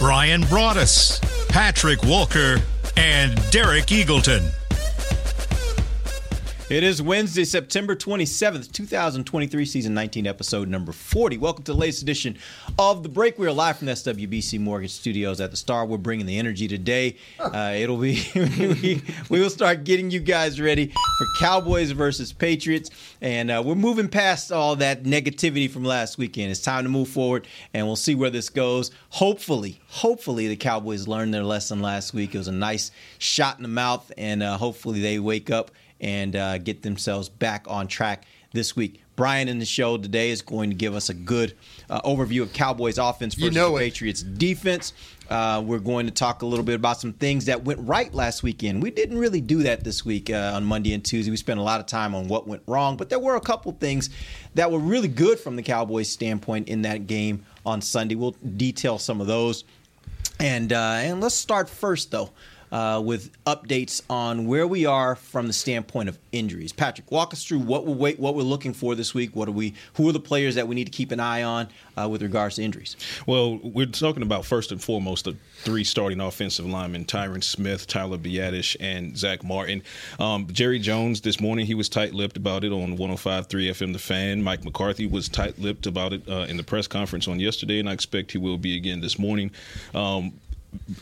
Bryan Broaddus, Patrick Walker, and Derek Eagleton. It is Wednesday, September 27th, 2023, season 19, episode number 40. Welcome to the latest edition of The Break. We are live from the SWBC Mortgage Studios at the Star. We're bringing the energy today. Uh, it'll be, we, we will start getting you guys ready for Cowboys versus Patriots. And uh, we're moving past all that negativity from last weekend. It's time to move forward, and we'll see where this goes. Hopefully, hopefully, the Cowboys learned their lesson last week. It was a nice shot in the mouth, and uh, hopefully, they wake up and uh, get themselves back on track this week. Brian in the show today is going to give us a good uh, overview of Cowboys offense versus you know Patriots defense. Uh, we're going to talk a little bit about some things that went right last weekend. We didn't really do that this week uh, on Monday and Tuesday. We spent a lot of time on what went wrong, but there were a couple things that were really good from the Cowboys' standpoint in that game on Sunday. We'll detail some of those. And, uh, and let's start first, though uh, with updates on where we are from the standpoint of injuries. Patrick, walk us through what we're what we're looking for this week. What are we? Who are the players that we need to keep an eye on uh, with regards to injuries? Well, we're talking about first and foremost the three starting offensive linemen: Tyron Smith, Tyler Biadasz, and Zach Martin. Um, Jerry Jones this morning he was tight-lipped about it on 105.3 FM. The Fan. Mike McCarthy was tight-lipped about it uh, in the press conference on yesterday, and I expect he will be again this morning. Um,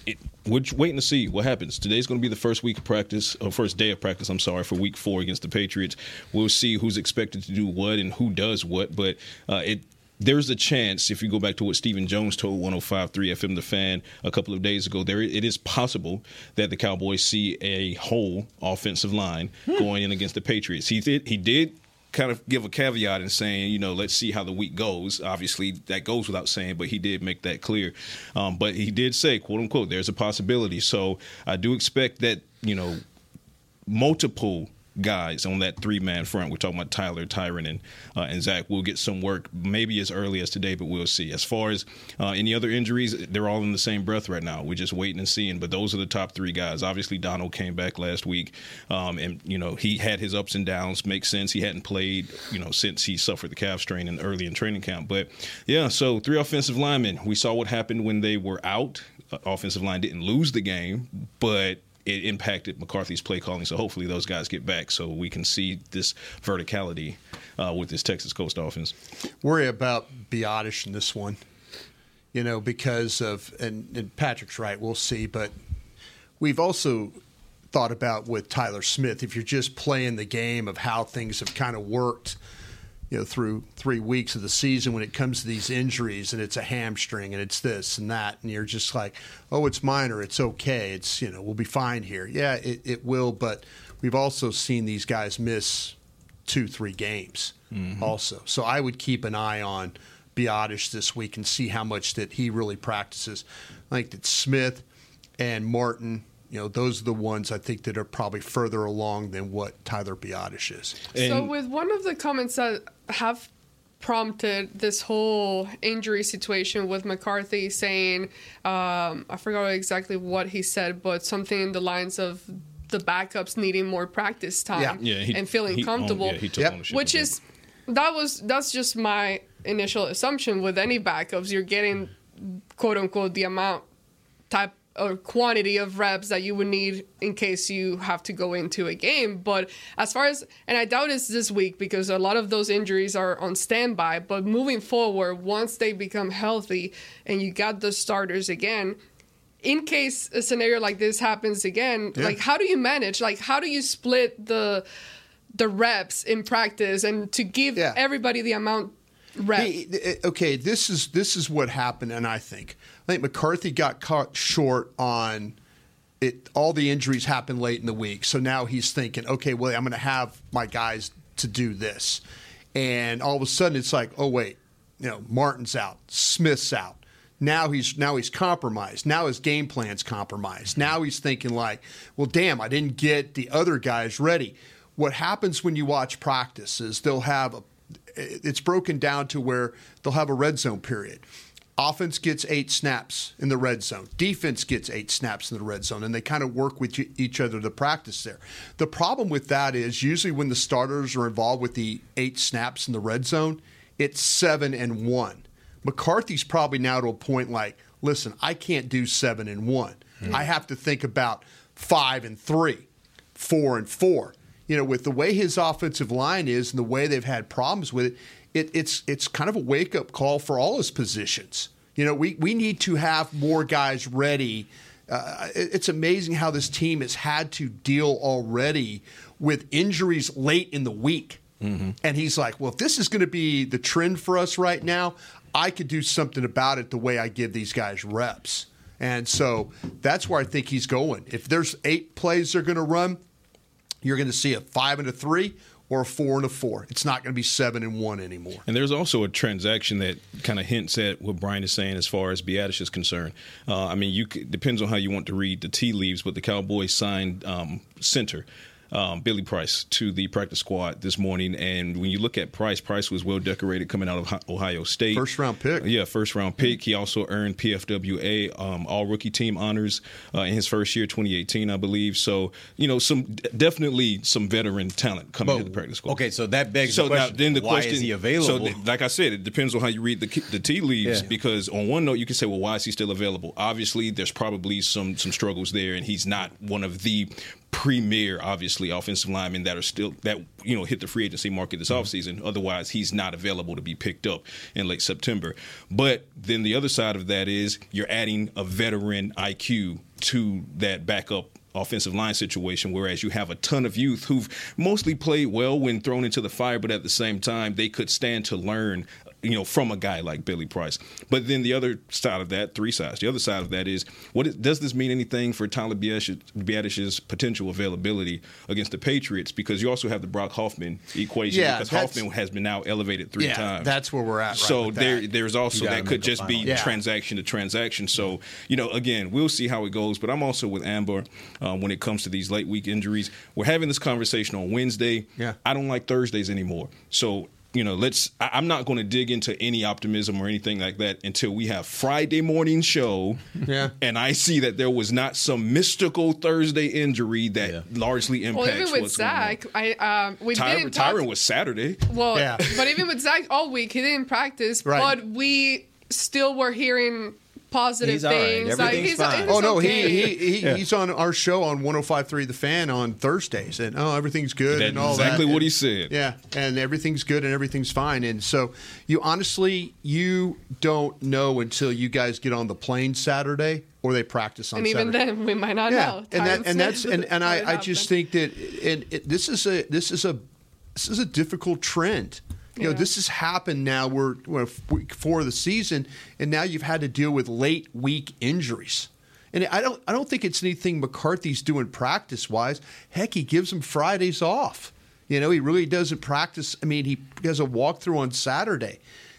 it, we're waiting to see what happens. Today's going to be the first week of practice, or first day of practice. I'm sorry for week four against the Patriots. We'll see who's expected to do what and who does what. But uh, it there's a chance if you go back to what Stephen Jones told 105.3 FM the fan a couple of days ago there it is possible that the Cowboys see a whole offensive line hmm. going in against the Patriots he did he did kind of give a caveat in saying, you know, let's see how the week goes. Obviously, that goes without saying, but he did make that clear. Um, but he did say, quote unquote, there's a possibility. So I do expect that, you know, multiple guys on that three man front. We're talking about Tyler, Tyron, and uh, and Zach. We'll get some work maybe as early as today, but we'll see. As far as uh, any other injuries, they're all in the same breath right now. We're just waiting and seeing. But those are the top three guys. Obviously, Donald came back last week, um, and you know he had his ups and downs. Makes sense. He hadn't played you know since he suffered the calf strain in early in training camp. But yeah, so three offensive linemen. We saw what happened when they were out. Uh, offensive line didn't lose the game, but it impacted McCarthy's play calling. So hopefully those guys get back so we can see this verticality uh, with this Texas Coast offense. Worry about Biadasz in this one, you know, because of and, and Patrick's right. We'll see, but we've also thought about with Tyler Smith. If you're just playing the game of how things have kind of worked you know through three weeks of the season when it comes to these injuries and it's a hamstring and it's this and that and you're just like oh it's minor. It's okay. It's you know we'll be fine here. Yeah it, it will but we've also seen these guys miss two three games mm-hmm. also. So i would keep an eye on Biadasz this week and see how much that he really practices. I think that smith and martin you know, those are the ones I think that are probably further along than what Tyler Biadasz is. so, with one of the comments that have prompted this whole injury situation with McCarthy saying, um, I forgot exactly what he said, but something in the lines of the backups needing more practice time yeah. Yeah, he, and feeling he comfortable. Owned, yeah, yep. Which is that was that's just my initial assumption with any backups. You're getting quote unquote the amount type or quantity of reps that you would need in case you have to go into a game. But as far as, and I doubt it's this week because a lot of those injuries are on standby. But moving forward, once they become healthy and you got the starters again, in case a scenario like this happens again, yeah. like how do you manage? Like how do you split the the reps in practice and to give yeah. everybody the amount rep? Hey, eh, eh, okay, this is this is what happened, and I think I think McCarthy got caught short on it. All the injuries happened late in the week, so now he's thinking, okay, well, I'm going to have my guys to do this, and all of a sudden it's like, oh wait, you know, Martin's out, Smith's out, Now he's now he's compromised. Now his game plan's compromised. Now he's thinking like, well, damn, I didn't get the other guys ready. What happens when you watch practice is they'll have a, it's broken down to where they'll have a red zone period. Offense gets eight snaps in the red zone. Defense gets eight snaps in the red zone, and they kind of work with each other to practice there. The problem with that is usually when the starters are involved with the eight snaps in the red zone, it's seven and one. McCarthy's probably now to a point like, listen, I can't do seven and one. Mm-hmm. I have to think about five and three, four and four. You know, with the way his offensive line is and the way they've had problems with it, it, it's it's kind of a wake up call for all his positions. You know, we we need to have more guys ready. Uh, it's amazing how this team has had to deal already with injuries late in the week. Mm-hmm. And he's like, well, if this is going to be the trend for us right now, I could do something about it the way I give these guys reps. And so that's where I think he's going. If there's eight plays they're going to run, you're going to see a five and a three or a four and a four. It's not going to be seven and one anymore. And there's also a transaction that kind of hints at what Brian is saying as far as Biadasz is concerned. Uh, I mean, you depends on how you want to read the tea leaves, but the Cowboys signed um, center um, Billy Price to the practice squad this morning. And when you look at Price, Price was well decorated coming out of Ohio State. First round pick. Yeah, first round pick. He also earned PFWA um, All Rookie Team honors uh, in his first year, 2018, I believe. So you know, some definitely some veteran talent coming but, to the practice squad. Okay, so that begs so the question. Now, then the why question, is he available? So, like I said, it depends on how you read the the tea leaves. Yeah. Because on one note, you can say, well, why is he still available? Obviously, there's probably some some struggles there, and he's not one of the premier, obviously, offensive linemen that are still that you know hit the free agency market this mm-hmm. offseason. Otherwise, he's not available to be picked up in late September. But then the other side of that is you're adding a veteran IQ to that backup offensive line situation, whereas you have a ton of youth who've mostly played well when thrown into the fire, but at the same time, they could stand to learn you know, from a guy like Billy Price. But then the other side of that, three sides. The other side of that is, what is, does this mean anything for Tyler Biadasz's potential availability against the Patriots? Because you also have the Brock Hoffman equation. Yeah, because Hoffman has been now elevated three yeah, times. That's where we're at. Right so there, there's also that could just be yeah. transaction to transaction. So you know, again, we'll see how it goes. But I'm also with Amber uh, when it comes to these late week injuries. We're having this conversation on Wednesday. Yeah. I don't like Thursdays anymore. So you know, let's. I, am not going to dig into any optimism or anything like that until we have Friday morning show. Yeah. And I see that there was not some mystical Thursday injury that yeah. largely impacts. Well, even with Zach, I um, we Ty- didn't. Tyron was Saturday. Well, yeah. but even with Zach all week, he didn't practice. Right. But we still were hearing positive he's things. Like, he's, fine. oh no, okay. he, he, he yeah. he's on our show on 105.3 The Fan on Thursdays, and oh everything's good That's and all that. exactly that. what he said. Yeah, and everything's good and everything's fine, and so you honestly you don't know until you guys get on the plane Saturday or they practice on. And even Saturday. then, we might not yeah. know. and that, and that's and, and I, I just think that and it, this is a this is a this is a difficult trend you know, this has happened now. We're, we're week four of the season, and now you've had to deal with late week injuries. And I don't, I don't think it's anything McCarthy's doing practice wise. Heck, he gives them Fridays off. You know, he really doesn't practice. I mean, he has a walkthrough on Saturday.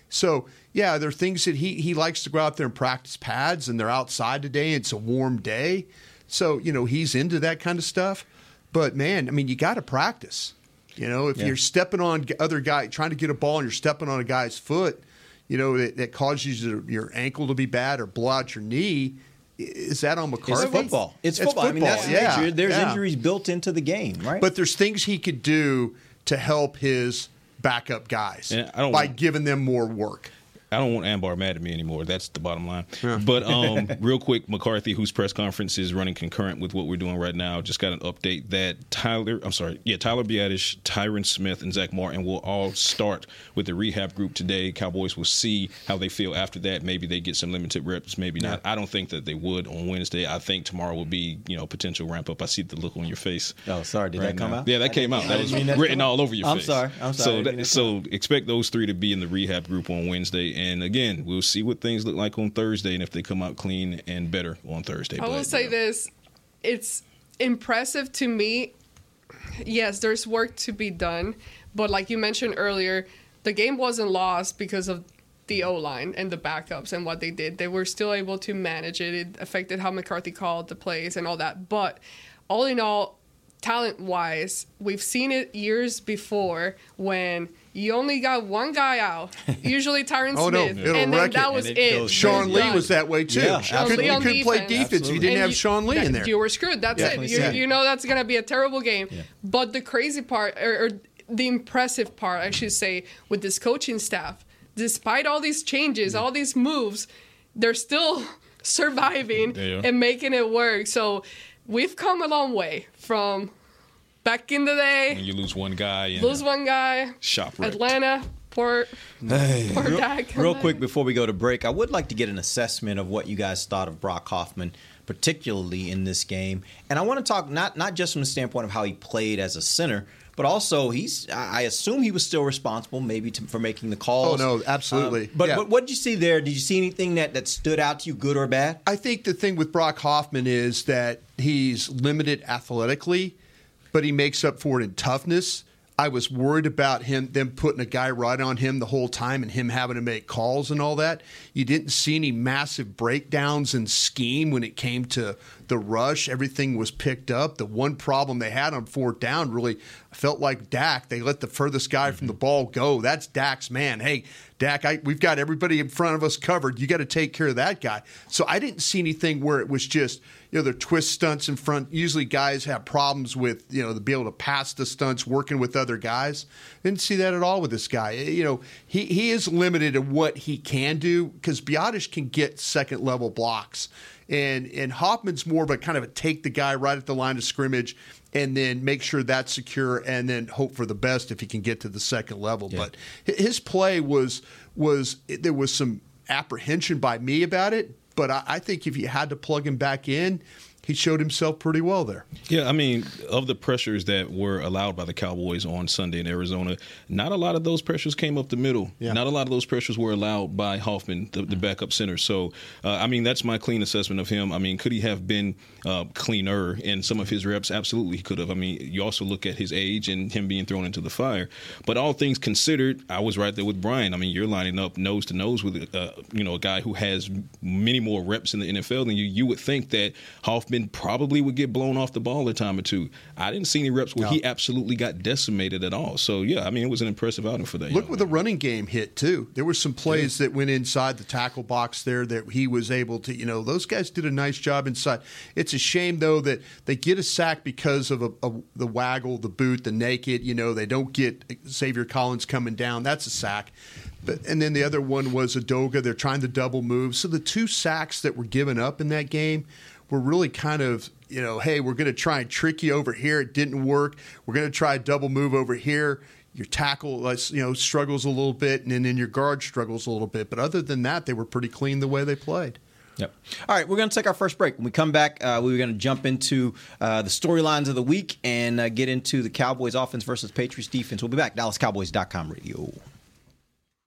So, yeah, there are things that he, he likes to go out there and practice pads, and they're outside today. And it's a warm day. So, you know, he's into that kind of stuff. But, man, I mean, you got to practice. You know, if yeah. you're stepping on other guy trying to get a ball and you're stepping on a guy's foot, you know that, that causes your, your ankle to be bad or blow out your knee. Is that on McCarthy? It's football. It's, it's football. I mean, that's yeah. Nature. There's yeah. injuries built into the game, right? But there's things he could do to help his backup guys by giving them more work. I don't want Ambar mad at me anymore. That's the bottom line. Yeah. But um, real quick, McCarthy, whose press conference is running concurrent with what we're doing right now, just got an update that Tyler, I'm sorry, yeah, Tyler Biadasz, Tyron Smith, and Zach Martin will all start with the rehab group today. Cowboys will see how they feel after that. Maybe they get some limited reps, maybe not. I don't think that they would on Wednesday. I think tomorrow will be, you know, potential ramp up. I see the look on your face. Oh, sorry, did right that come now. out? Yeah, that came out. That was written all over your face. I'm. Sorry, I'm sorry. So, that, so expect those three to be in the rehab group on Wednesday. And again, we'll see what things look like on Thursday and if they come out clean and better on Thursday. I will say this: it's impressive to me. Yes, there's work to be done, but like you mentioned earlier, the game wasn't lost because of the O line and the backups and what they did. They were still able to manage it. It affected how McCarthy called the plays and all that. But all in all, talent wise, we've seen it years before when you only got one guy out, usually Tyron Oh, no, Smith, it'll and then wreck that it. was And it. it Sean. Lee Done. was that way too. Yeah, you absolutely. couldn't, you couldn't play defense. defense if you didn't And have you- Sean Lee that- in there. You were screwed. That's Definitely it. You, you know that's going to be a terrible game. But the crazy part, or, or the impressive part, I should say, with this coaching staff, despite all these changes, all these moves, they're still surviving and making it work. So we've come a long way from back in the day. And you lose one guy and Lose one guy. shop wrecked. Atlanta, Port. poor, poor Dak. Real quick before we go to break, I would like to get an assessment of what you guys thought of Brock Hoffman, particularly in this game. And I want to talk not not just from the standpoint of how he played as a center, but also he's I I assume he was still responsible maybe to, for making the calls. Oh, no, absolutely. Um, but Yeah. but what did you see there? Did you see anything that that stood out to you, good or bad? I think the thing with Brock Hoffman is that he's limited athletically, but he makes up for it in toughness. I was worried about him them putting a guy right on him the whole time and him having to make calls and all that. You didn't see any massive breakdowns in scheme when it came to the rush. Everything was picked up. The one problem they had on fourth down really felt like Dak. They let the furthest guy from the mm-hmm. ball go. That's Dak's man. Hey, Dak, I, we've got everybody in front of us covered. You got to take care of that guy. So I didn't see anything where it was just, you know, the twist stunts in front. Usually guys have problems with, you know, to be able to pass the stunts working with other guys. Didn't see that at all with this guy. Eh, you know, he, he is limited in what he can do because Biadasz can get second level blocks. And and Hoffman's more of a kind of a take the guy right at the line of scrimmage and then make sure that's secure and then hope for the best if he can get to the second level. But his play was was there was some apprehension by me about it, but I, I think if you had to plug him back in, he showed himself pretty well there. Yeah, I mean, of the pressures that were allowed by the Cowboys on Sunday in Arizona, not a lot of those pressures came up the middle. Yeah. Not a lot of those pressures were allowed by Hoffman, the, the backup center. So, uh, I mean, that's my clean assessment of him. I mean, could he have been uh, cleaner in some of his reps? Absolutely, he could have. I mean, you also look at his age and him being thrown into the fire. But all things considered, I was right there with Brian. I mean, you're lining up nose to nose with, uh, you know, a guy who has many more reps in the NFL than you. You would think that Hoffman probably would get blown off the ball a time or two. I didn't see any reps where he absolutely got decimated at all. So yeah, I mean, it was an impressive outing for that. Look where the running game hit too. There were some plays that went inside the tackle box there that he was able to. You know, those guys did a nice job inside. It's a shame though that they get a sack because of a, a, the waggle, the boot, the naked. You know, they don't get Zaven Collins coming down. That's a sack. But and then the other one was Adoga. They're trying to double move. So the two sacks that were given up in that game were really kind of you know, hey, we're going to try and trick you over here. It didn't work. We're going to try a double move over here. Your tackle, uh, you know, struggles a little bit, and then your guard struggles a little bit. But other than that, they were pretty clean the way they played. Yep. All right, we're going to take our first break. When we come back, uh, we're going to jump into uh, the storylines of the week and uh, get into the Cowboys offense versus Patriots defense. We'll be back. DallasCowboys.com radio.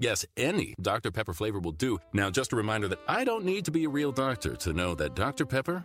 Yes, any Dr. Pepper flavor will do. Now, just a reminder that I don't need to be a real doctor to know that Dr. Pepper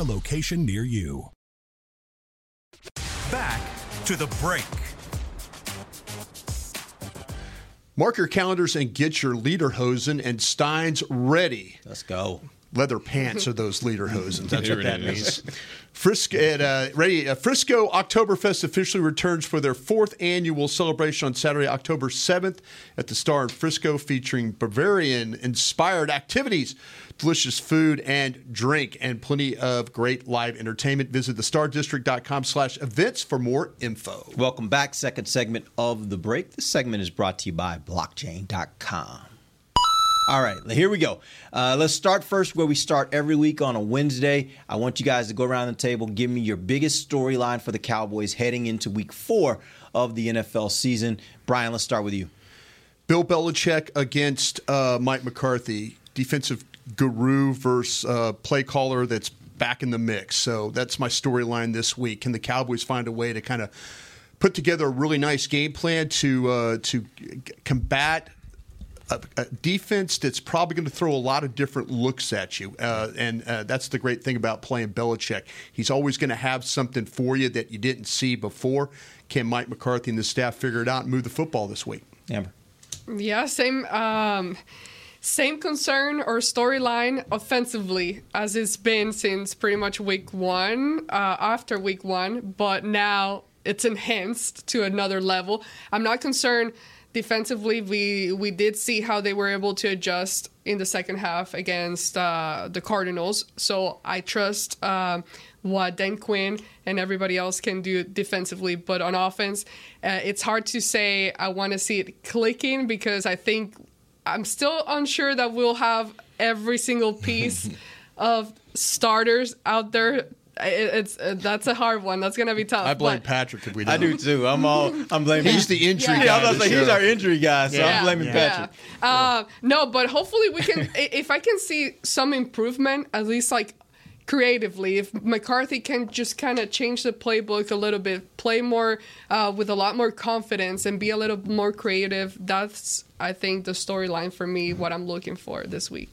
a location near you. Back to the break. Mark your calendars and get your lederhosen and Steins ready. Let's go. Leather pants are those leader lederhosen. That's There what it that is. means. Frisco, at, uh, ready, uh, Frisco Oktoberfest officially returns for their fourth annual celebration on Saturday, October 7th at the Star in Frisco, featuring Bavarian inspired activities, delicious food and drink, and plenty of great live entertainment. Visit thestardistrict.com slash events for more info. Welcome back. Second segment of the break. This segment is brought to you by blockchain.com. All right, here we go. Uh, let's start first where we start every week on a Wednesday. I want you guys to go around the table, give me your biggest storyline for the Cowboys heading into week four of the NFL season. Brian, let's start with you. Bill Belichick against uh, Mike McCarthy, defensive guru versus uh, play caller that's back in the mix. So that's my storyline this week. Can the Cowboys find a way to kind of put together a really nice game plan to uh, to combat a, a defense that's probably going to throw a lot of different looks at you. Uh, and uh, that's the great thing about playing Belichick. He's always going to have something for you that you didn't see before. Can Mike McCarthy and the staff figure it out and move the football this week? Amber. Yeah, same um same concern or storyline offensively as it's been since pretty much week 1 uh, after week 1, but now it's enhanced to another level. I'm not concerned defensively. We we did see how they were able to adjust in the second half against uh, the Cardinals. So I trust uh, what Dan Quinn and everybody else can do defensively. But on offense, uh, it's hard to say I want to see it clicking because I think I'm still unsure that we'll have every single piece of starters out there. It, it's uh, that's a hard one. That's gonna be tough. I blame but- Patrick if we I don't. do too. I'm all. I'm blaming. He's the injury Yeah. guy. Yeah, I was like, he's our injury guy, so I'm blaming Patrick. Uh, no, but hopefully we can. if I can see some improvement, at least like creatively, if McCarthy can just kind of change the playbook a little bit, play more uh, with a lot more confidence, and be a little more creative, that's I think the storyline for me. What I'm looking for this week.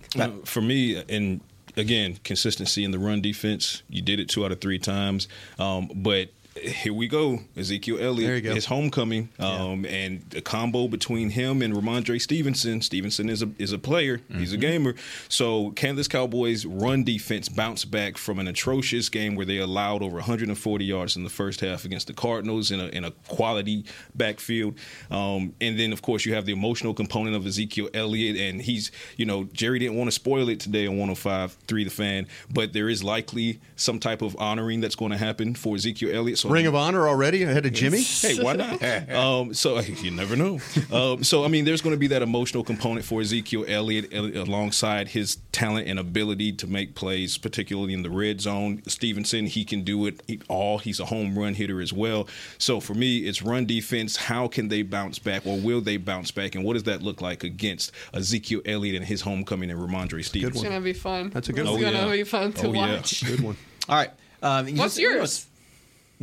For me, and again, consistency in the run defense. You did it two out of three times, um, but. Here we go, Ezekiel Elliott. Go. His homecoming, um, and the combo between him and Rhamondre Stevenson. Stevenson is a is a player. He's a gamer. So can this Cowboys run defense bounce back from an atrocious game where they allowed over 140 yards in the first half against the Cardinals in a in a quality backfield? Um, and then of course you have the emotional component of Ezekiel Elliott, and he's you know Jerry didn't want to spoil it today on 105.3 The Fan, but there is likely some type of honoring that's going to happen for Ezekiel Elliott. So Ring of Honor already ahead of Jimmy. Hey, why not? um, so you never know. Um, so I mean, there's going to be that emotional component for Ezekiel Elliott alongside his talent and ability to make plays, particularly in the red zone. Stevenson, he can do it all. He's a home run hitter as well. So for me, it's run defense. How can they bounce back, or will they bounce back, and what does that look like against Ezekiel Elliott and his homecoming and Rhamondre Stevenson? It's gonna be fun. That's a good it's one. gonna Oh, yeah. be fun to Oh, yeah. watch. Good one. All right. Um, you What's just- you know, yours?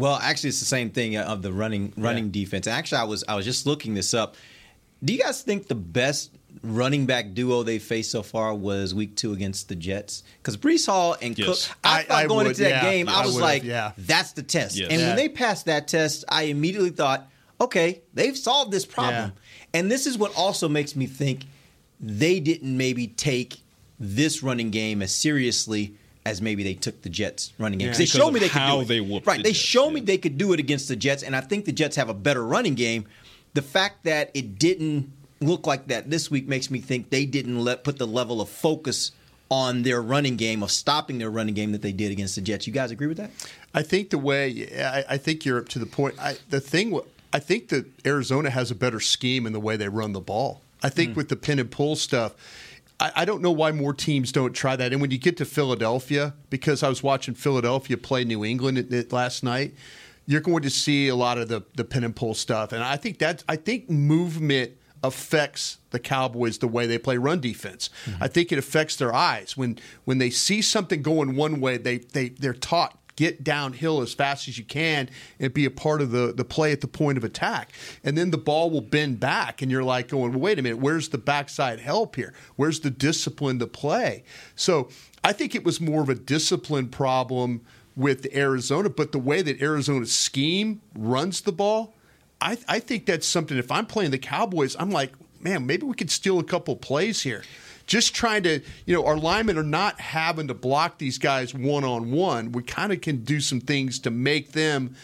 Well, actually, it's the same thing uh, of the running running defense. Actually, I was I was just looking this up. Do you guys think the best running back duo they faced so far was Week Two against the Jets? Because Breece Hall and Yes. Cook. I, I- thought I going would, into that yeah. game, Yeah, I I was would've, like, yeah. "That's the test." Yes. And Yeah. when they passed that test, I immediately thought, "Okay, they've solved this problem." And this is what also makes me think they didn't maybe take this running game as seriously as maybe they took the Jets running game. 'Cause they Because showed me they could how do it. they whooped right. the they Jets, showed me they could do it against the Jets, and I think the Jets have a better running game. The fact that it didn't look like that this week makes me think they didn't let put the level of focus on their running game of stopping their running game that they did against the Jets. You guys agree with that? I think the way I, I think you're up to the point. I, the thing I think that Arizona has a better scheme in the way they run the ball. I think hmm. with the pin and pull stuff, I, I don't know why more teams don't try that. And when you get to Philadelphia, because I was watching Philadelphia play New England last night, you're going to see a lot of the the pin and pull stuff. And I think that I think movement affects the Cowboys the way they play run defense. Mm-hmm. I think it affects their eyes when when they see something going one way, they they they're taught get downhill as fast as you can and be a part of the the play at the point of attack. And then the ball will bend back and you're like going, well, wait a minute, where's the backside help here? Where's the discipline to play? So I think it was more of a discipline problem with Arizona, but the way that Arizona's scheme runs the ball, I, I think that's something. If I'm playing the Cowboys, I'm like, man, maybe we could steal a couple plays here. Just trying to, you know, our linemen are not having to block these guys one on one. We kind of can do some things to make them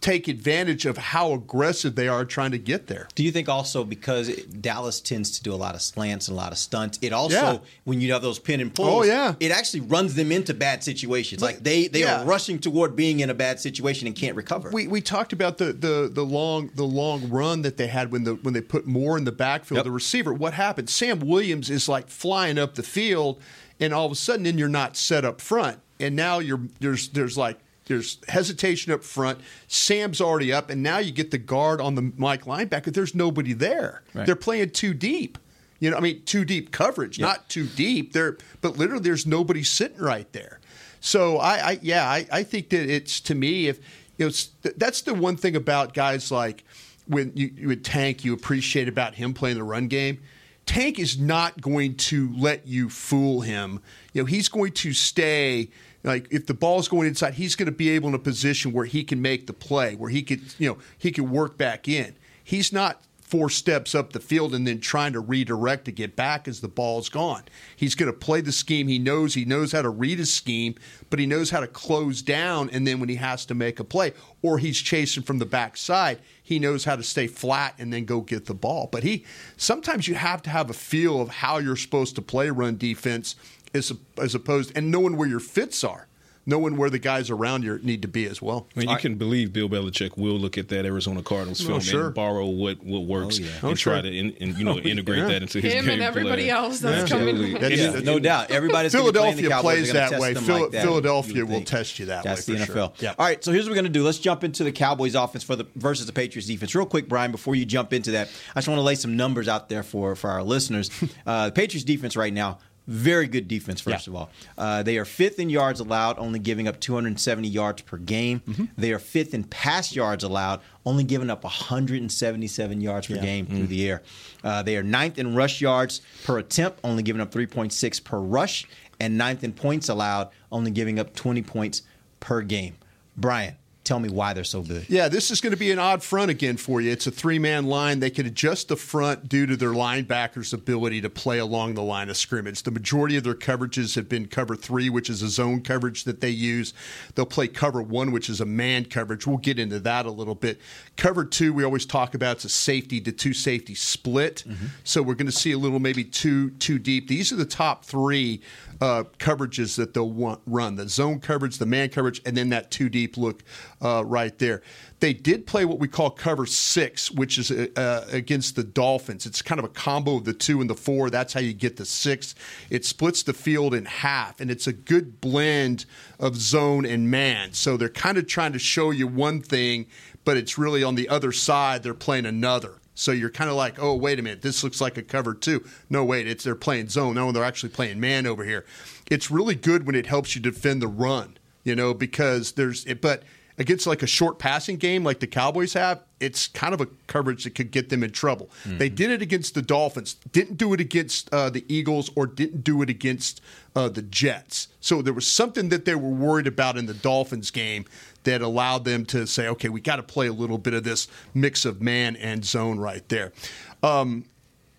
take advantage of how aggressive they are trying to get there. Do you think also because Dallas tends to do a lot of slants and a lot of stunts, it also Yeah. when you have those pin and pulls, Oh, yeah. it actually runs them into bad situations. Like they they Yeah. are rushing toward being in a bad situation and can't recover. We, we talked about the, the the long the long run that they had when the when they put more in the backfield. The receiver, what happened? Sam Williams is like flying up the field, and all of a sudden, then you're not set up front, and now you're there's there's like there's hesitation up front. Sam's already up, and now you get the guard on the Mike linebacker. There's nobody there. Right. They're playing too deep. You know, I mean, too deep coverage, not too deep. There, but literally, there's nobody sitting right there. So I, I yeah, I, I think that it's to me if you know that's the one thing about guys like when you, you would Tank, you appreciate about him playing the run game. Tank is not going to let you fool him. You know, he's going to stay like if the ball's going inside, he's going to be able in a position where he can make the play, where he could, you know, he can work back in. He's not four steps up the field and then trying to redirect to get back as the ball's gone. He's going to play the scheme he knows. He knows how to read his scheme, but he knows how to close down. And then when he has to make a play or he's chasing from the backside, he knows how to stay flat and then go get the ball. But he sometimes you have to have a feel of how you're supposed to play run defense as, as opposed and knowing where your fits are. Knowing where the guys around you need to be as well. I mean, you can believe Bill Belichick will look at that Arizona Cardinals Oh, film sure. and borrow what, what works Oh, yeah. and Oh, try sure. to in, and, you know Oh, integrate yeah. that into his Him game and everybody play. else that's Absolutely. coming. And- Yeah, and- no doubt. Everybody's gonna be playing the Philadelphia Cowboys. plays that way. Phil- like that, Philadelphia will test you that That's way the NFL. sure. Yeah. All right, so here's what we're going to do. Let's jump into the Cowboys offense for the versus the Patriots defense. Real quick, Brian, before you jump into that, I just want to lay some numbers out there for for our listeners. Uh, the Patriots defense right now. Very good defense, first of all. Uh, they are fifth in yards allowed, only giving up 270 yards per game. Mm-hmm. They are fifth in pass yards allowed, only giving up 177 yards per Yeah. game through Mm. the air. Uh, they are ninth in rush yards per attempt, only giving up 3.6 per rush, and ninth in points allowed, only giving up 20 points per game. Brian, tell me why they're so good. Yeah, this is going to be an odd front again for you. It's a three man line. They can adjust the front due to their linebackers' ability to play along the line of scrimmage. The majority of their coverages have been cover three, which is a zone coverage that they use. They'll play cover one, which is a man coverage. We'll get into that a little bit. Cover two, we always talk about it's a safety to two safety split. Mm-hmm. So we're going to see a little maybe two two deep. These are the top three uh, coverages that they'll want, run: the zone coverage, the man coverage, and then that two deep look uh, right there. They did play what we call cover six, which is uh, against the Dolphins. It's kind of a combo of the two and the four. That's how you get the six. It splits the field in half, and it's a good blend of zone and man. So they're kind of trying to show you one thing, but it's really on the other side. They're playing another. So you're kind of like, oh, wait a minute, this looks like a cover two. No, wait, it's they're playing zone. No, they're actually playing man over here. It's really good when it helps you defend the run, you know, because there's, but against like a short passing game like the Cowboys have, it's kind of a coverage that could get them in trouble. They did it against the Dolphins, didn't do it against uh, the Eagles, or didn't do it against uh, the Jets. So there was something that they were worried about in the Dolphins game that allowed them to say, okay, we got to play a little bit of this mix of man and zone right there. Um,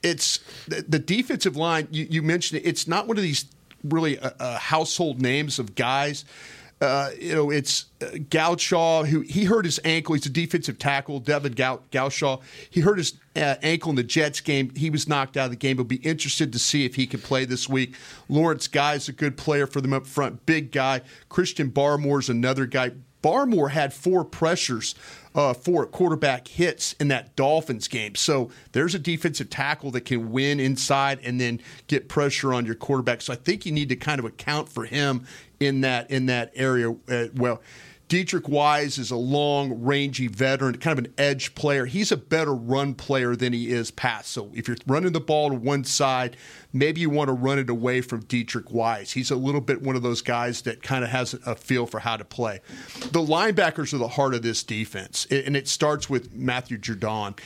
it's the, the defensive line. You, you mentioned it, it's not one of these really uh, uh, household names of guys. Uh, you know, it's uh, Godchaux, who he hurt his ankle. He's a defensive tackle, Davon Gou-. He hurt his uh, ankle in the Jets game. He was knocked out of the game. He'll be interested to see if he can play this week. Lawrence Guy is a good player for them up front, big guy. Christian Barmore is another guy. Barmore had four pressures, uh, four quarterback hits in that Dolphins game. So there's a defensive tackle that can win inside and then get pressure on your quarterback. So I think you need to kind of account for him in that in that area. Uh, well. Deatrich Wise is a long, rangy veteran, kind of an edge player. He's a better run player than he is pass. So if you're running the ball to one side, maybe you want to run it away from Deatrich Wise. He's a little bit one of those guys that kind of has a feel for how to play. The linebackers are the heart of this defense, and it starts with Matthew Judon.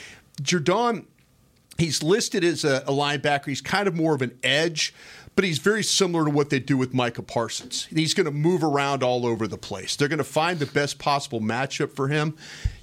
Judon, he's listed as a linebacker. He's kind of more of an edge but he's very similar to what they do with Micah Parsons. He's going to move around all over the place. They're going to find the best possible matchup for him.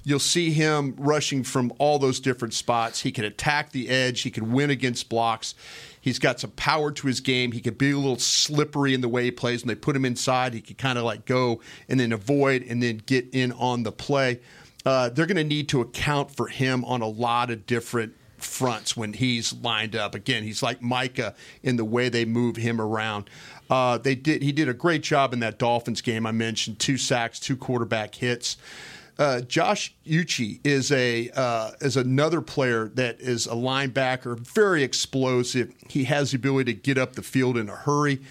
You'll see him rushing from all those different spots. He can attack the edge, he can win against blocks. He's got some power to his game. He can be a little slippery in the way he plays. When they put him inside, he can kind of like go and then avoid and then get in on the play. Uh, they're going to need to account for him on a lot of different fronts when he's lined up. Again, he's like Micah in the way they move him around. Uh, they did. He did a great job in that Dolphins game. I mentioned two sacks, two quarterback hits. Uh, Josh Uche is a uh, is another player that is a linebacker, very explosive. He has the ability to get up the field in a hurry.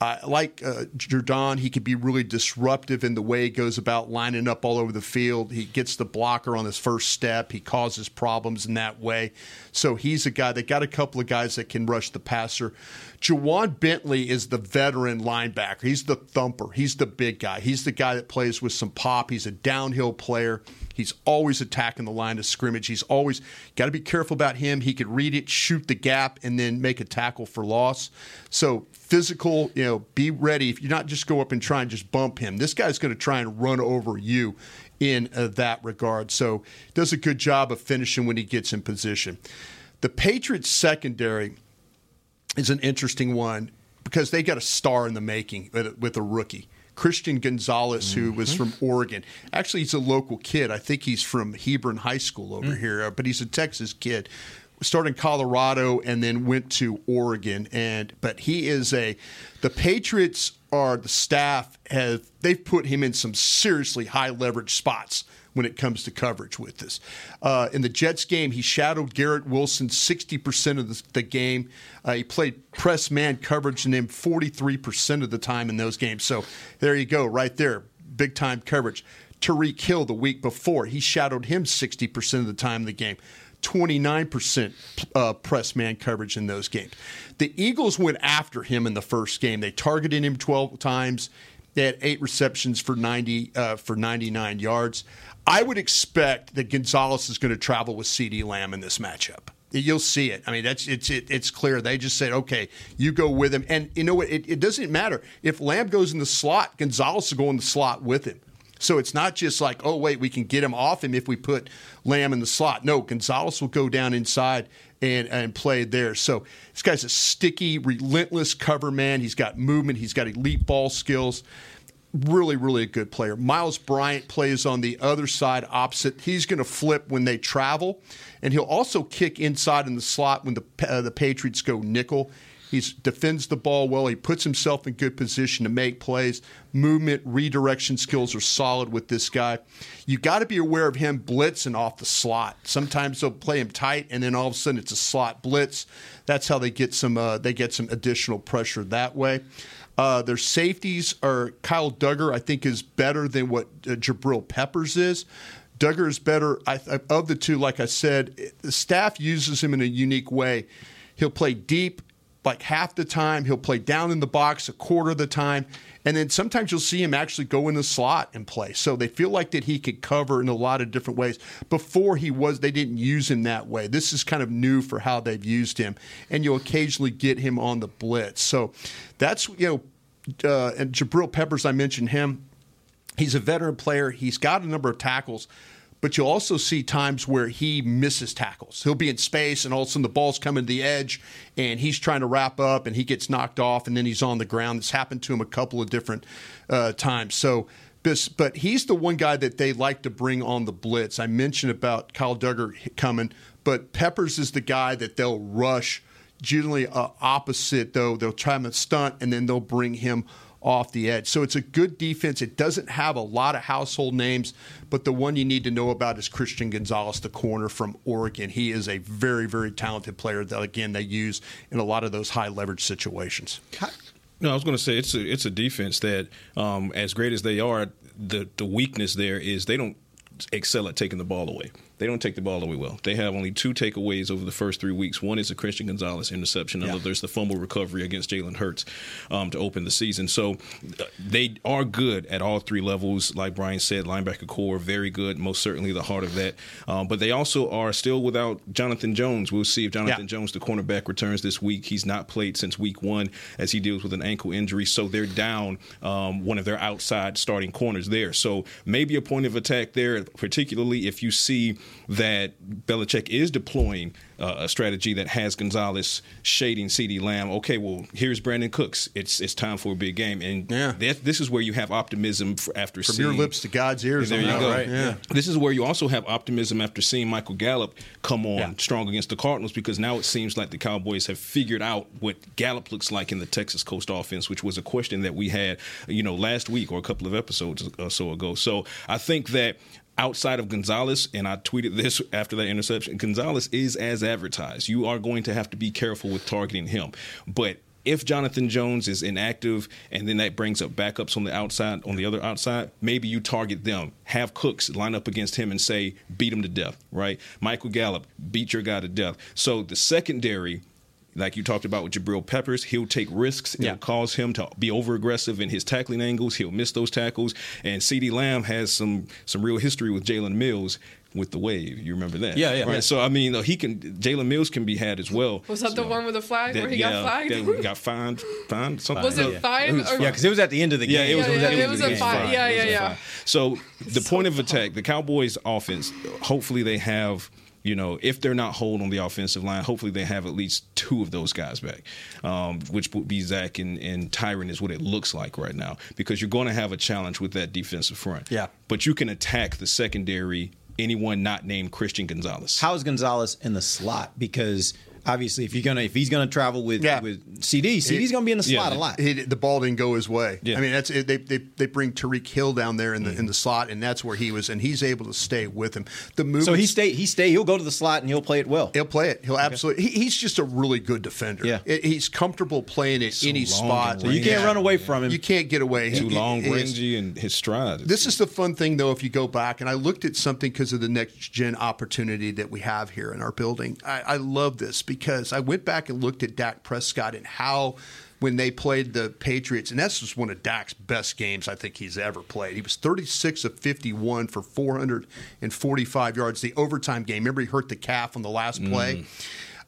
Uh, like uh, Judon, he can be really disruptive in the way he goes about lining up all over the field. He gets the blocker on his first step. He causes problems in that way. So he's a guy. They got a couple of guys that can rush the passer. Ja'Whaun Bentley is the veteran linebacker. He's the thumper. He's the big guy. He's the guy that plays with some pop. He's a downhill player. He's always attacking the line of scrimmage. He's always got to be careful about him. He could read it, shoot the gap, and then make a tackle for loss. So physical, you know, be ready. If you're not just go up and try and just bump him, this guy's going to try and run over you in uh, that regard. So does a good job of finishing when he gets in position. The Patriots secondary is an interesting one because they got a star in the making with, with a rookie. Christian Gonzalez, who was from Oregon. Actually, he's a local kid. I think he's from Hebron High School over here, uh, but he's a Texas kid. Started in Colorado and then went to Oregon. And but he is a the Patriots are the staff have they've put him in some seriously high leverage spots when it comes to coverage with this. Uh, in the Jets game, he shadowed Garrett Wilson 60% of the, the game. Uh, he played press man coverage in him 43% of the time in those games. So there you go, right there, big time coverage. Tyreek Hill the week before, he shadowed him 60% of the time in the game. 29% uh, press man coverage in those games. The Eagles went after him in the first game. They targeted him 12 times. They had eight receptions for 90 uh, for 99 yards. I would expect that Gonzalez is going to travel with CeeDee Lamb in this matchup. You'll see it. I mean, that's it's it, it's clear. They just said, okay, you go with him, and you know what? It, it doesn't matter if Lamb goes in the slot. Gonzalez will go in the slot with him. So it's not just like, oh, wait, we can get him off him if we put Lamb in the slot. No, Gonzalez will go down inside and, and play there. So this guy's a sticky, relentless cover man. He's got movement, he's got elite ball skills. Really, really a good player. Myles Bryant plays on the other side opposite. He's going to flip when they travel, and he'll also kick inside in the slot when the, uh, the Patriots go nickel. He defends the ball well. He puts himself in good position to make plays. Movement, redirection skills are solid with this guy. You got to be aware of him blitzing off the slot. Sometimes they'll play him tight, and then all of a sudden it's a slot blitz. That's how they get some. Uh, they get some additional pressure that way. Uh, their safeties are Kyle Dugger. I think is better than what uh, Jabril Peppers is. Dugger is better I, of the two. Like I said, the staff uses him in a unique way. He'll play deep like half the time. He'll play down in the box a quarter of the time. And then sometimes you'll see him actually go in the slot and play. So they feel like that he could cover in a lot of different ways. Before he was, they didn't use him that way. This is kind of new for how they've used him. And you'll occasionally get him on the blitz. So that's, you know, uh, and Jabril Peppers, I mentioned him. He's a veteran player. He's got a number of tackles but you'll also see times where he misses tackles. He'll be in space, and all of a sudden the ball's coming to the edge, and he's trying to wrap up, and he gets knocked off, and then he's on the ground. It's happened to him a couple of different uh, times. So, but he's the one guy that they like to bring on the blitz. I mentioned about Kyle Dugger coming, but Peppers is the guy that they'll rush. Generally, uh, opposite though, they'll try him to stunt, and then they'll bring him off the edge. So it's a good defense. It doesn't have a lot of household names, but the one you need to know about is Christian Gonzalez, the corner from Oregon. He is a very, very talented player that, again, they use in a lot of those high leverage situations. No, I was going to say it's a it's a defense that, um, as great as they are, the the weakness there is they don't excel at taking the ball away. They don't take the ball away well. They have only two takeaways over the first three weeks. One is a Christian Gonzalez interception. Yeah. There's the fumble recovery against Jalen Hurts um, to open the season. So uh, they are good at all three levels. Like Brian said, linebacker corps very good. Most certainly the heart of that. Um, but they also are still without Jonathan Jones. We'll see if Jonathan Yeah. Jones, the cornerback, returns this week. He's not played since week one as he deals with an ankle injury. So they're down um, one of their outside starting corners there. So maybe a point of attack there, particularly if you see that Belichick is deploying uh, a strategy that has Gonzalez shading CeeDee Lamb. Okay, well, here's Brandin Cooks. It's it's time for a big game. And that, this is where you have optimism for after seeing. From seeing. your lips to God's ears There you that, go. right? Yeah. This is where you also have optimism after seeing Michael Gallup come on strong against the Cardinals because now it seems like the Cowboys have figured out what Gallup looks like in the Texas Coast offense, which was a question that we had, you know, last week or a couple of episodes or so ago. So I think that outside of Gonzalez, and I tweeted this after that interception, Gonzalez is as advertised. You are going to have to be careful with targeting him. But if Jonathan Jones is inactive and then that brings up backups on the outside, on the other outside, maybe you target them. Have Cooks line up against him and say, beat him to death, right? Michael Gallup, beat your guy to death. So the secondary like you talked about with Jabril Peppers, he'll take risks. It'll cause him to be over aggressive in his tackling angles. He'll miss those tackles. And CeeDee Lamb has some some real history with Jalen Mills with the wave. You remember that? Yeah, yeah. Right. So I mean, uh, he can Jalen Mills can be had as well. Was that the one with the flag where he yeah, got flagged? that he got fined. Fined. Something. Was it Yeah. fine? was or- Yeah, because it was at the end of the Yeah, game. it was, Yeah, it was yeah, at the it end was of the a game. fine. Fine. Yeah, yeah, yeah. So the point of attack, the Cowboys' offense. Hopefully, they have. You know, if they're not hold on the offensive line, hopefully they have at least two of those guys back, um, which would be Zack and, and Tyron is what it looks like right now because you're going to have a challenge with that defensive front. Yeah. But you can attack the secondary, anyone not named Christian Gonzalez. How is Gonzalez in the slot? Because obviously, if you're gonna if he's gonna travel with Yeah. with CeeDee, CeeDee's gonna be in the slot a lot. He, the ball didn't go his way. Yeah. I mean, that's it, they, they they bring Tyreek Hill down there in the Mm-hmm. in the slot, and that's where he was, and he's able to stay with him. The move. So he stay he stay he'll go to the slot and he'll play it well. He'll play it. He'll absolutely. He, he's just a really good defender. Yeah. It- he's comfortable playing at any spot. So you can't run away from him. You can't get away. Too He- long, he rangy, and his stride. This is the fun thing, though, if you go back, and I looked at something because of the next gen opportunity that we have here in our building. I, I love this because I went back and looked at Dak Prescott and how. When they played the Patriots, and that's just one of Dak's best games I think he's ever played. He was 36 of 51 for 445 yards. The overtime game, remember he hurt the calf on the last mm. play?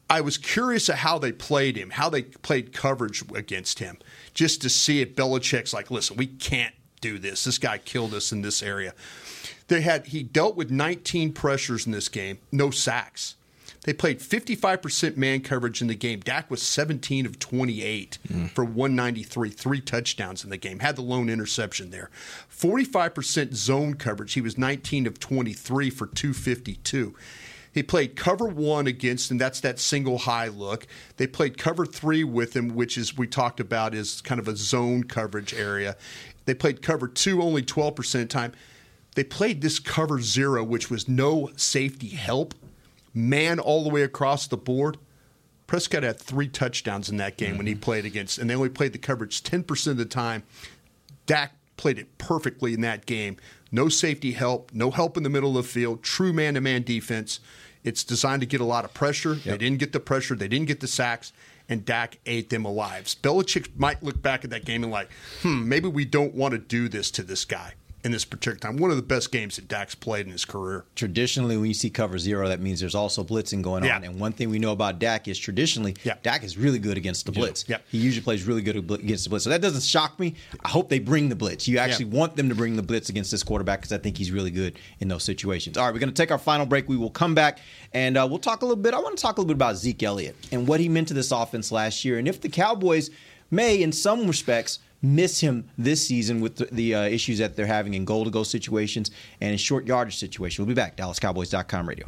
I was curious at how they played him, how they played coverage against him, just to see if Belichick's like, listen, we can't do this. This guy killed us in this area. They had he dealt with 19 pressures in this game, no sacks. They played 55% man coverage in the game. Dak was 17 of 28 mm. for 193, three touchdowns in the game. Had the lone interception there. 45% zone coverage. He was 19 of 23 for 252. He played cover one against, and that's that single high look. They played cover three with him, which is we talked about is kind of a zone coverage area. They played cover two only 12% of the time. They played this cover zero, which was no safety help, man all the way across the board. Prescott had three touchdowns in that game when he played against, and they only played the coverage 10% of the time. Dak played it perfectly in that game. No safety help, no help in the middle of the field, true man to man defense. It's designed to get a lot of pressure. They didn't get the pressure, they didn't get the sacks, and Dak ate them alive. Belichick might look back at that game and like, hmm, maybe we don't want to do this to this guy in this particular time. One of the best games that Dak's played in his career. Traditionally, when you see cover zero, that means there's also blitzing going Yeah. on. And one thing we know about Dak is traditionally, Dak is really good against the blitz. Yeah. He usually plays really good against the blitz. So that doesn't shock me. I hope they bring the blitz. You actually want them to bring the blitz against this quarterback because I think he's really good in those situations. All right, we're going to take our final break. We will come back and uh, we'll talk a little bit. I want to talk a little bit about Zeke Elliott and what he meant to this offense last year, and if the Cowboys may, in some respects, miss him this season with the, the uh, issues that they're having in goal to go situations and in short yardage situations. We'll be back. DallasCowboys.com radio.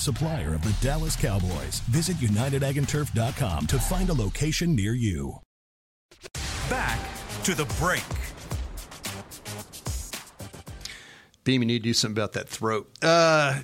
supplier of the Dallas Cowboys. Visit UnitedAgAndTurf.com to find a location near you. Back to the break. Beam, you need to do something about that throat. Uh,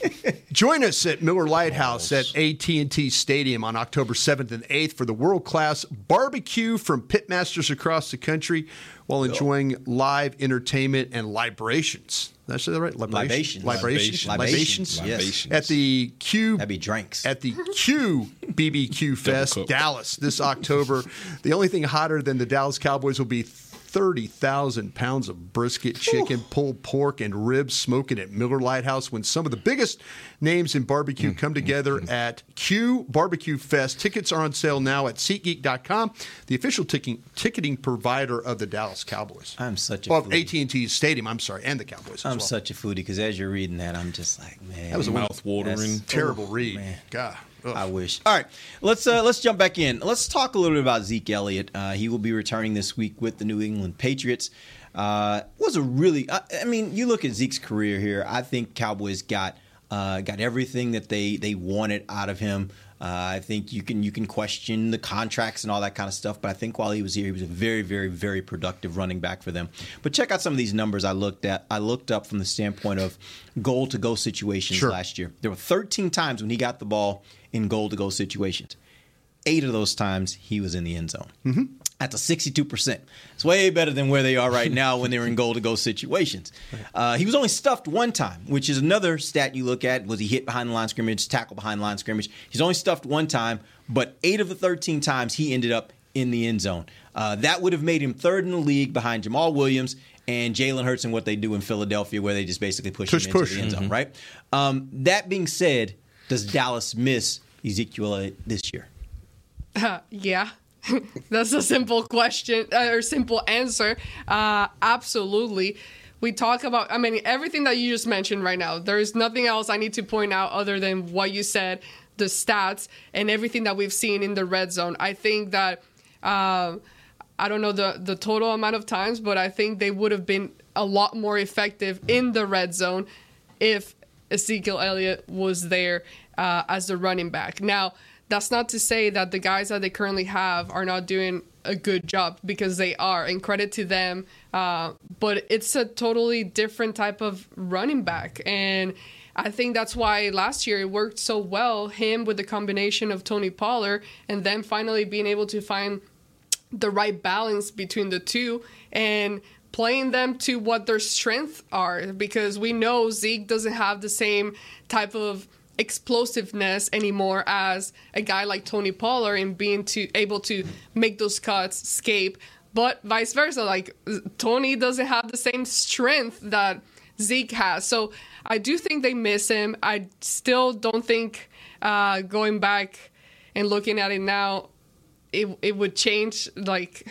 join us at Miller Lite House at AT&T Stadium on October 7th and 8th for the world-class barbecue from pitmasters across the country while enjoying live entertainment and libations. Did I say that right? Libations. Libations. Libations. Libations. Libations. At the Q. That'd be drinks. At the Q BBQ Fest. Dallas, this October. the only thing hotter than the Dallas Cowboys will be 30,000 pounds of brisket, chicken, pulled pork, and ribs smoking at Miller Lite House when some of the biggest names in barbecue mm-hmm. come together mm-hmm. at Q Barbecue Fest. Tickets are on sale now at SeatGeek.com, the official ticking, ticketing provider of the Dallas Cowboys. I'm such a Of foodie. AT&T Stadium, I'm sorry, and the Cowboys as I'm well. such a foodie because as you're reading that, I'm just like, man, That was a Mouth watering. Terrible oh, read. man. God. Ugh. I wish. All right, let's uh, let's jump back in. Let's talk a little bit about Zeke Elliott. Uh, he will be returning this week with the New England Patriots. Uh, was a really, I, I mean, you look at Zeke's career here. I think Cowboys got uh, got everything that they they wanted out of him. Uh, I think you can you can question the contracts and all that kind of stuff, but I think while he was here, he was a very very very productive running back for them. But check out some of these numbers I looked at. I looked up from the standpoint of goal to go situations Sure. last year. There were 13 times when he got the ball in goal to go situations. Eight of those times he was in the end zone. Mm-hmm. That's a 62%. It's way better than where they are right now when they're in goal to go situations. Uh, he was only stuffed one time, which is another stat you look at. Was he hit behind the line of scrimmage, tackle behind the line of scrimmage? He's only stuffed one time, but eight of the 13 times he ended up in the end zone. Uh, that would have made him third in the league behind Jamaal Williams and Jalen Hurts and what they do in Philadelphia, where they just basically push, Push, him into push. the end zone, Mhm. right? Um, that being said, does Dallas miss Ezekiel this year? yeah. That's a simple question uh, or simple answer. Uh, absolutely. We talk about, I mean, everything that you just mentioned right now. There's nothing else I need to point out other than what you said, the stats, and everything that we've seen in the red zone. I think that, um, I don't know the, the total amount of times, but I think they would have been a lot more effective in the red zone if Ezekiel Elliott was there uh, as the running back. Now, that's not to say that the guys that they currently have are not doing a good job because they are, and credit to them. Uh, but it's a totally different type of running back. And I think that's why last year it worked so well, him with the combination of Tony Pollard, and then finally being able to find the right balance between the two and playing them to what their strengths are because we know Zeke doesn't have the same type of explosiveness anymore as a guy like Tony Pollard and being to able to make those cuts, escape, but vice versa. Like Tony doesn't have the same strength that Zeke has. So I do think they miss him. I still don't think uh, going back and looking at it now, it it would change. Like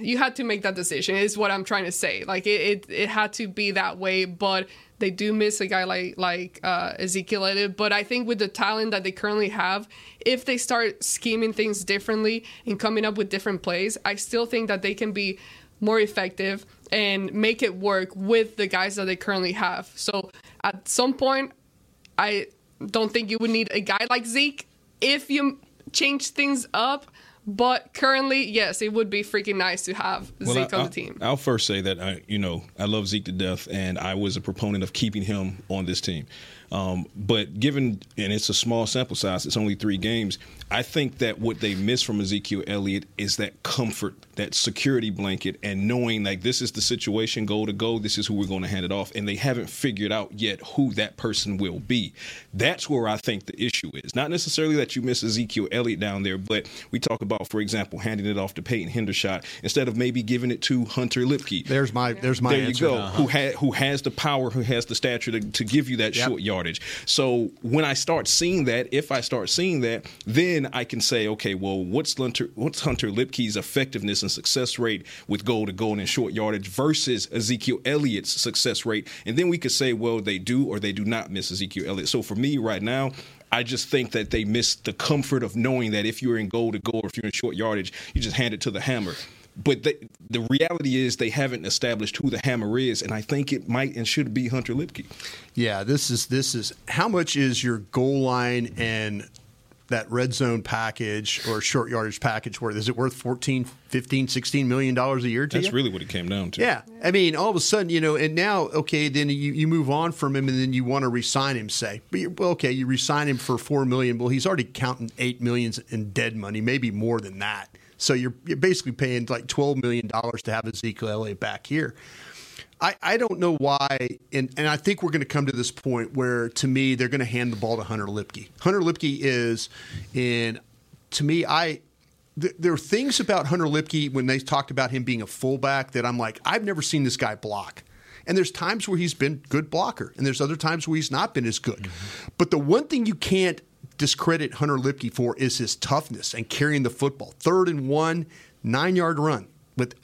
you had to make that decision. Is what I'm trying to say. Like it it, it had to be that way, but. They do miss a guy like like uh, Ezekiel Elliott, but I think with the talent that they currently have, if they start scheming things differently and coming up with different plays, I still think that they can be more effective and make it work with the guys that they currently have. So at some point, I don't think you would need a guy like Zeke if you change things up. But currently, yes, it would be freaking nice to have Zeke I, on the team. I'll first say that I, you know, I love Zeke to death, and I was a proponent of keeping him on this team. Um, but given, and it's a small sample size, it's only three games. I think that what they miss from Ezekiel Elliott is that comfort, that security blanket, and knowing like this is the situation, goal to go, this is who we're going to hand it off, and they haven't figured out yet who that person will be. That's where I think the issue is. Not necessarily that you miss Ezekiel Elliott down there, but we talk about, for example, handing it off to Peyton Hendershot instead of maybe giving it to Hunter Luepke. There's my there's my there answer. you go. Who ha- who has the power, who has the stature to, to give you that Yep. short So when I start seeing that, if I start seeing that, then I can say, okay, well, what's Hunter what's Hunter Luepke's effectiveness and success rate with goal to goal and short yardage versus Ezekiel Elliott's success rate, and then we could say, well, they do or they do not miss Ezekiel Elliott. So for me right now. I just think that they miss the comfort of knowing that if you're in goal to goal if you're in short yardage, you just hand it to the hammer. But the, the reality is they haven't established who the hammer is, and I think it might and should be Hunter Luepke. Yeah, this is this is how much is your goal line and that red zone package or short yardage package worth? Is it worth 14, 15, 16 million dollars a year to That's you? really what it came down to. Yeah. I mean, all of a sudden, you know, and now, okay, then you, you move on from him and then you want to resign him, say. But you, well, okay, you resign him for four million. Well, he's already counting eight millions in dead money, maybe more than that. So you're, you're basically paying like $12 million to have Ezekiel Elliott back here. I, I don't know why, and, and I think we're going to come to this point where, to me, they're going to hand the ball to Hunter Luepke. Hunter Luepke is, and to me, I th- there are things about Hunter Luepke when they talked about him being a fullback that I'm like, I've never seen this guy block. And there's times where he's been good blocker, and there's other times where he's not been as good. Mm-hmm. But the one thing you can't discredit Hunter Luepke for is his toughness and carrying the football. Third and one, nine yard run with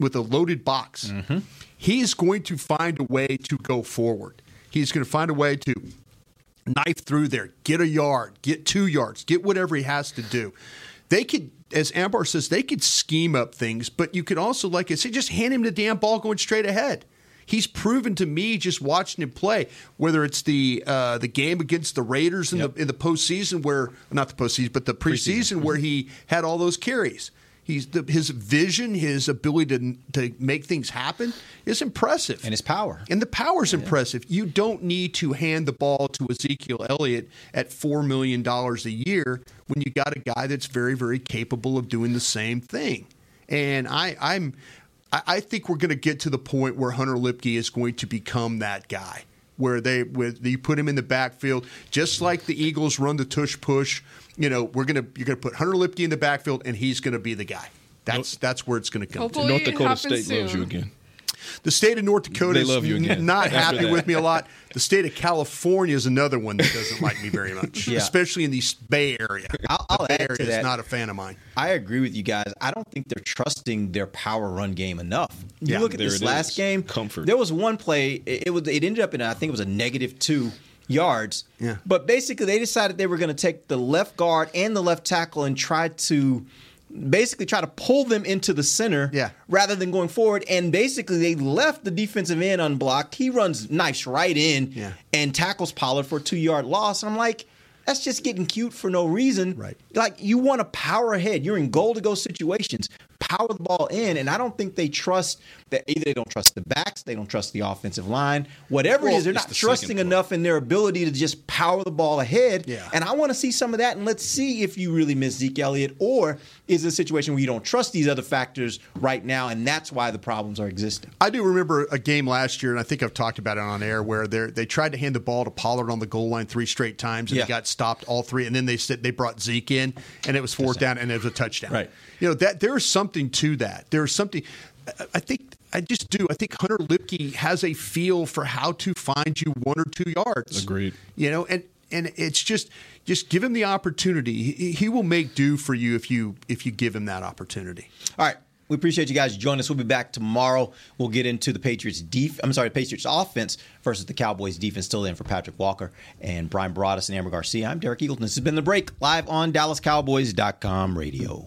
with a loaded box. Mm-hmm. He is going to find a way to go forward. He's going to find a way to knife through there, get a yard, get two yards, get whatever he has to do. They could, as Ambar says, they could scheme up things, but you could also, like I say, just hand him the damn ball going straight ahead. He's proven to me just watching him play, whether it's the uh, the game against the Raiders in the in the postseason where not the postseason, but the preseason, where he had all those carries. He's the, his vision, his ability to to make things happen is impressive, and his power. And the power's impressive. You don't need to hand the ball to Ezekiel Elliott at four million dollars a year when you got a guy that's very, very capable of doing the same thing. And I, I'm, I, I think we're going to get to the point where Hunter Luepke is going to become that guy. Where they with you put him in the backfield, just like the Eagles run the tush push. You know, we're gonna you're gonna put Hunter Luepke in the backfield, and he's gonna be the guy. That's that's where it's gonna come. Hopefully to. North Dakota it happens State loves you again. The state of North Dakota They love you is again. not happy that. with me a lot. The state of California is another one that doesn't like me very much, Yeah. especially in the Bay Area. I'll, I'll the Bay add Area to is not a fan of mine. I agree with you guys. I don't think they're trusting their power run game enough. You Yeah, look at there this last is. game. Comfort. There was one play. It, it was. It ended up in. I think it was a negative two yards. Yeah. But basically, they decided they were going to take the left guard and the left tackle and try to. Basically, try to pull them into the center Yeah. rather than going forward. And basically, they left the defensive end unblocked. He runs nice right in Yeah. and tackles Pollard for a two yard loss. And I'm like, that's just getting cute for no reason. Right. Like you want to power ahead. You're in goal to go situations. Power the ball in, and I don't think they trust that either they don't trust the backs, they don't trust the offensive line, whatever it Well, is, they're not the trusting enough in their ability to just power the ball ahead. Yeah. And I want to see some of that, and let's see if you really miss Zeke Elliott, or is it a situation where you don't trust these other factors right now, and that's why the problems are existing. I do remember a game last year, and I think I've talked about it on air, where they they tried to hand the ball to Pollard on the goal line three straight times, and Yeah. got stopped all three. And then they said they brought Zeke in, and it was fourth down, and it was a touchdown. Right. You know that there is something something to that. There's something. I think I just do. I think Hunter Luepke has a feel for how to find you one or two yards. Agreed. You know, and and it's just just give him the opportunity. He, he will make do for you if you if you give him that opportunity. All right. We appreciate you guys joining us. We'll be back tomorrow. We'll get into the Patriots def- I'm sorry, the Patriots offense versus the Cowboys defense. Still in for Patrik Walker and Brian Broaddus and Amber Garcia. I'm Derek Eagleton. This has been the break live on DallasCowboys.com radio.